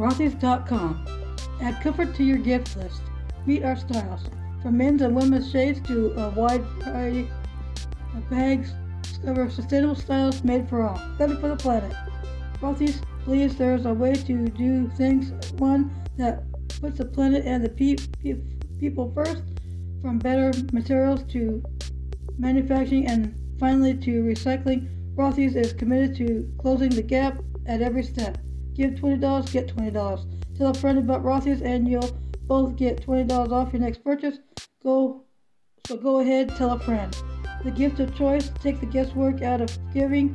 Rothy's.com. Add comfort to your gift list. Meet our styles. From men's and women's shades to a wide variety of bags, discover sustainable styles made for all. Better for the planet. Rothy's believes there's a way to do things, one that puts the planet and the pe- pe- people first, from better materials to manufacturing and finally to recycling. Rothy's is committed to closing the gap at every step. Give $20, get $20. Tell a friend about Rothy's and you'll both get $20 off your next purchase. Go so go ahead, tell a friend. The gift of choice, take the guesswork out of giving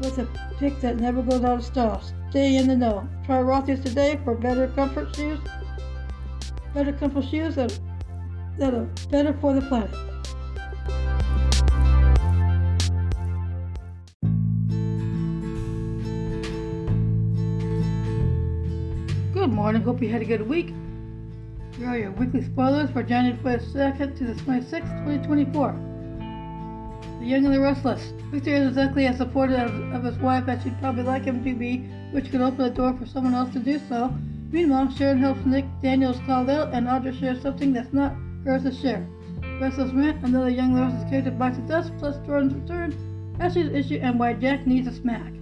with a pick that never goes out of style. Stay in the know. Try Rothy's today for better comfort shoes. Better comfort shoes that, that are better for the planet. Morning. Hope you had a good week. Here are your weekly spoilers for January 22nd to the 26th, 2024. The Young and the Restless. Victor is exactly as supportive of, of his wife as she'd probably like him to be, which could open the door for someone else to do so. Meanwhile, Sharon helps Nick. Daniel's called out, and Audra shares something that's not hers to share. Restless Rant, another Young and the Restless character bites the dust, plus Jordan's return, Ashley's issue, and why Jack needs a smack.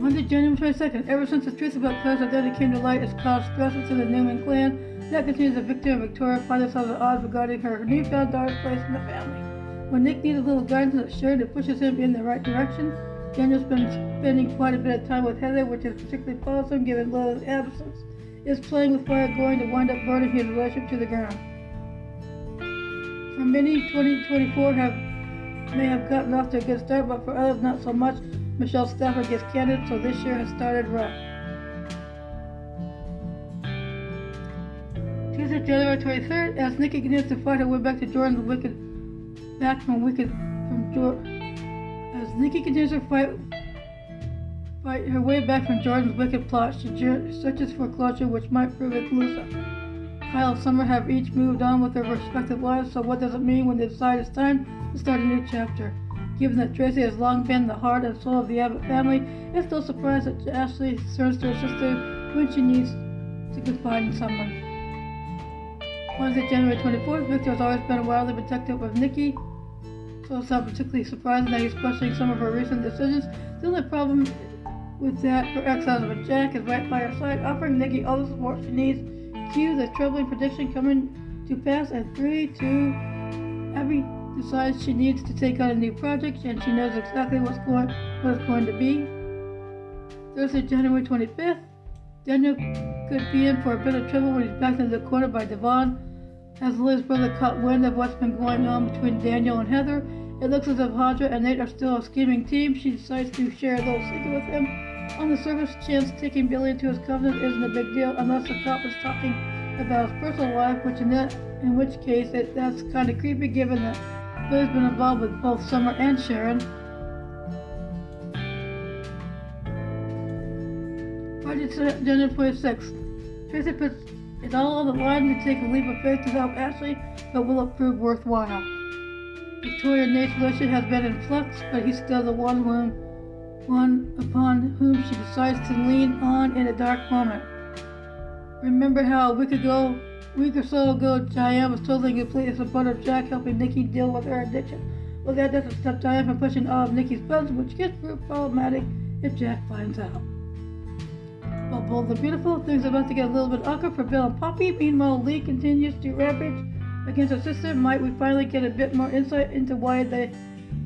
Monday, January 22nd. Ever since the truth about Claire's identity came to light, it's caused stress within the Newman clan. That continues as Victor and Victoria find themselves at odds regarding her newfound daughter's place in the family. When Nick needs a little guidance and assurance that pushes him in the right direction, Daniel's been spending quite a bit of time with Heather, which is particularly bothersome given Lila's absence. Is playing with fire going to wind up burning his relationship to the ground. For many, 2024 have may have gotten off to a good start, but for others not so much. Michelle Stafford gets candid, so this year has started rough. Tuesday, January 23rd, as Nikki continues to fight her way back to Jordan's wicked, back from wicked, from Jordan, as Nikki continues to fight, fight her way back from Jordan's wicked plot, she searches for closure, which might prove elusive. Kyle and Summer have each moved on with their respective lives, so what does it mean when they decide it's time to start a new chapter? Given that Tracy has long been the heart and soul of the Abbott family, it's no surprise that Ashley turns to her sister when she needs to confide in someone. Wednesday, January 24th, Victor has always been wildly protective of Nikki, so it's not particularly surprising that he's questioning some of her recent decisions. The only problem with that, her ex-husband Jack is right by her side, offering Nikki all the support she needs. Cue the troubling prediction coming to pass at 3, 2, Abby decides she needs to take on a new project and she knows exactly what's going what it's going to be. Thursday, January 25th, Daniel could be in for a bit of trouble when he's backed into the corner by Devon. As Liz's brother caught wind of what's been going on between Daniel and Heather, it looks as if Audra and Nate are still a scheming team. She decides to share a little secret with him. On the surface, Chance taking Billy into his covenant isn't a big deal unless the cop is talking about his personal life, which in that in which case it, that's kind of creepy given that Billy's been involved with both Summer and Sharon. Friday, January 26th. Tracy puts it all on the line to take a leap of faith to help Ashley, but will it prove worthwhile? Victoria Nate's relationship has been in flux, but he's still the one whom, one upon whom she decides to lean on in a dark moment. Remember how a week ago, week or so ago, Diane was totally complete as a of Jack helping Nikki deal with her addiction. Well, that doesn't stop Diane from pushing all of Nikki's buttons, which gets problematic if Jack finds out. While bold and beautiful, things are about to get a little bit awkward for Bill and Poppy. Meanwhile, Li continues to rampage against her sister. Might we finally get a bit more insight into why they,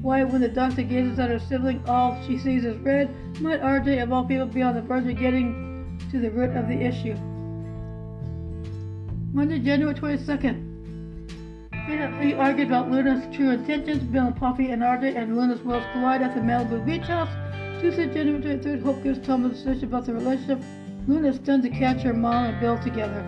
why when the doctor gazes at her sibling, all she sees is red? Might RJ, of all people, be on the verge of getting to the root of the issue? Monday, January 22nd. Vehemently argued about Luna's true intentions. Bill and Poppy and RJ and Luna's worlds collide at the Malibu beach house. Tuesday, January 23rd, Hope gives Tom a decision about the relationship. Luna is stunned to catch her mom and Bill together.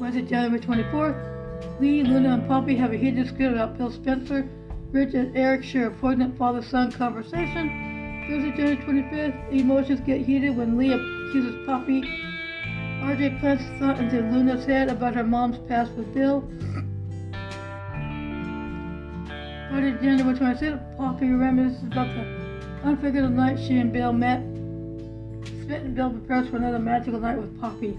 Wednesday, January 24th, Li, Luna, and Poppy have a heated dispute about Bill Spencer. Ridge and Eric share a poignant father-son conversation. Thursday, January 25th, emotions get heated when Li accuses Poppy. RJ plants thought into Luna's head about her mom's past with Bill. Friday, January 26th, Poppy reminisces about the Unforgettable night she and Bill met. Smith and Bill prepares for another magical night with Poppy.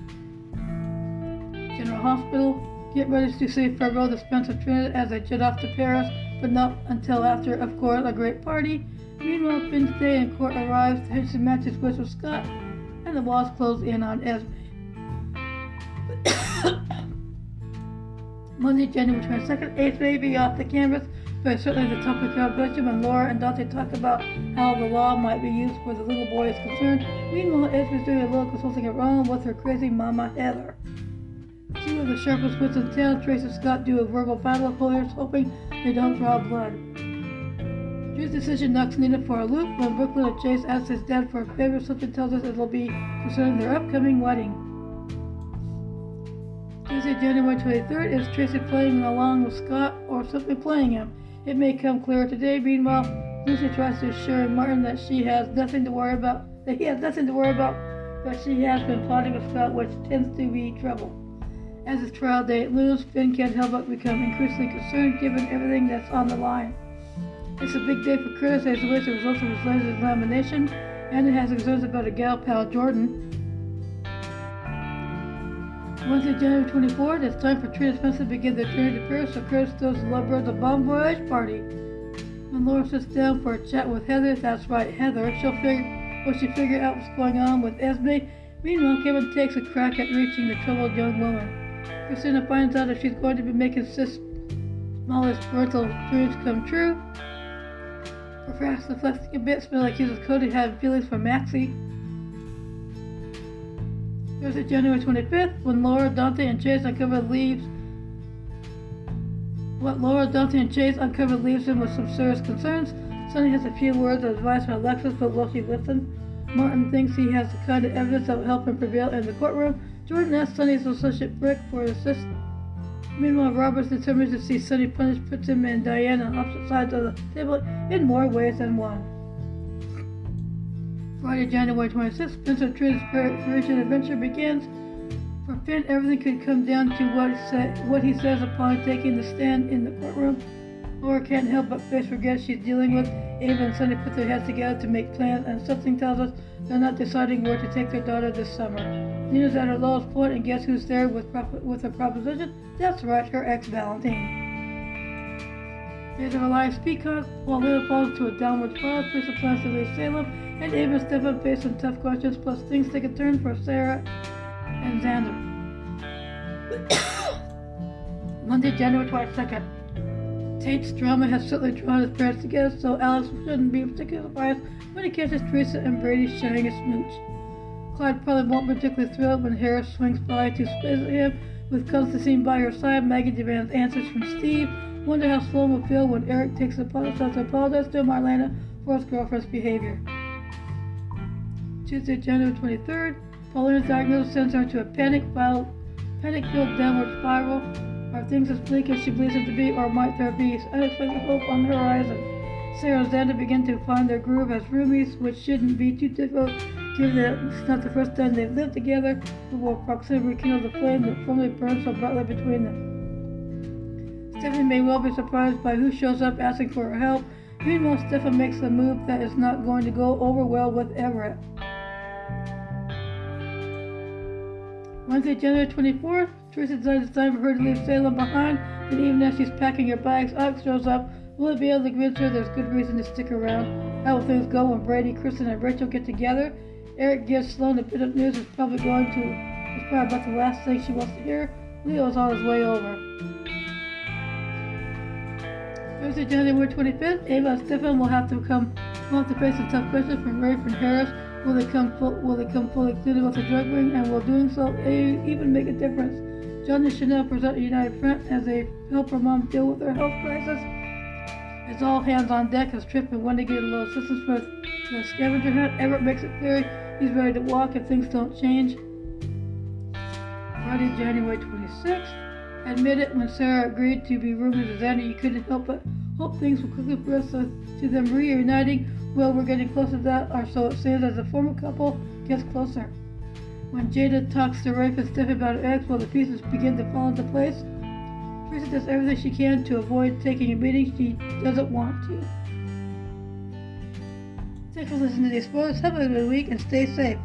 General Hospital. Get ready to say farewell to Spencer Trinidad as they jet off to Paris, but not until after, of course, a great party. Meanwhile, Finn's day in court arrives to hitch the matches with Scott, and the walls close in on Esme. Monday, January 22nd, 8th baby off the canvas, but certainly the topic of conversation when Laura and Dante talk about how the law might be used where the little boy is concerned. Meanwhile, Esme's doing a little consulting of her own with her crazy mama Heather. Two of the sharpest wits in town, Trace and Scott do a verbal battle, lawyers hoping they don't draw blood. Drew's decision knocks Nina for a loop when Brook Lynn and Chase asks his dad for a favor. Something tells us it'll be concerning their upcoming wedding. Tuesday, January 23rd, is Tracy playing along with Scott or simply playing him? It may come clearer today. Meanwhile, Lucy tries to assure Martin that she has nothing to worry about, that he has nothing to worry about, but she has been plotting with Scott, which tends to be trouble. As his trial date looms, Finn can't help but become increasingly concerned given everything that's on the line. It's a big day for Curtis as he waits the results of his latest examination, and it has concerns about a gal pal, Jordan, Wednesday, January 24th, it's time for Trina Spencer to begin their journey to Paris, so Curtis throws the lovebirds a bomb voyage party. When Laura sits down for a chat with Heather, that's right, Heather, she'll figure, will she figure out what's going on with Esme? Meanwhile, Kevin takes a crack at reaching the troubled young woman. Kristina finds out if she's going to be making Sis' smallest parental dreams come true. Perhaps reflecting a bit, smell like he's Cody having feelings for Maxie. Thursday, January 25th, when Laura, Dante, and Chase uncovered leaves. What Laura, Dante, and Chase uncovered leaves him with some serious concerns. Sonny has a few words of advice for Alexis, but will she listen? Martin thinks he has the kind of evidence that will help him prevail in the courtroom. Jordan asks Sonny's associate Brick for assistance. Meanwhile, Roberts determines to see Sonny punished, puts him and Diane on opposite sides of the table in more ways than one. Friday, January 26th, Spencer Trent's Parisian adventure begins. For Finn, everything could come down to what, what he says upon taking the stand in the courtroom. Laura can't help but face regret she's dealing with. Ava and Sonny put their heads together to make plans, and something tells us they're not deciding where to take their daughter this summer. Nina's at her lowest point, and guess who's there with, with a proposition? That's right, her ex Valentine. Of our lives peacock, while Lila falls into a downward spiral, Theresa plans to Salem and Ava step up face some tough questions, plus things take a turn for Sarah and Xander. Monday, January 22nd. Tate's drama has certainly drawn his parents together, so Alex shouldn't be particularly surprised when he catches Theresa and Brady sharing a smooch. Clyde probably won't be particularly thrilled when Harris swings by to visit him. With Konstantin by her side, Maggie demands answers from Steve. Wonder how Sloan will feel when Eric takes the apologize to apologize to Marlena for his girlfriend's behavior. Tuesday, January 23rd. Paulina's diagnosis sends her to a panic-filled, panic-filled downward spiral. Are things as bleak as she believes them to be, or might there be unexpected hope on the horizon? Sarah and Xander begin to find their groove as roomies, which shouldn't be too difficult, given that it's not the first time they've lived together, but will proximity rekindle the flame that formerly burned so brightly between them. Stephanie may well be surprised by who shows up asking for her help. Meanwhile, Stefan makes a move that is not going to go over well with Everett. Wednesday, January 24th, Theresa decides it's time for her to leave Salem behind, and even as she's packing her bags, Alex shows up. Will it be able to convince her there's good reason to stick around? How will things go when Brady, Kristen, and Rachel get together? Eric gives Sloan a bit of news that's probably going to it's probably about the last thing she wants to hear. Leo's on his way over. Thursday, January 25th, Ava and Stefan will have to come will have to face a tough question from Ray and Harris Will they come full, will they come fully clean with the drug ring, and will doing so even make a difference? John and Chanel present united front as they help her mom deal with her health crisis. It's all hands on deck as Tripp and Wendy get a little assistance with the scavenger hunt. Everett makes it clear he's ready to walk if things don't change. Friday, January 26th. Admit it, when Sarah agreed to be roommates with Xander, you couldn't help but hope things will quickly progress to them reuniting well, we're getting closer to that, or so it seems, as the former couple gets closer. When Jada talks to Rafe and Steph about her ex, while the pieces begin to fall into place, Theresa does everything she can to avoid taking a meeting she doesn't want to. Thanks for listening to these Sports Have a good Week and stay safe.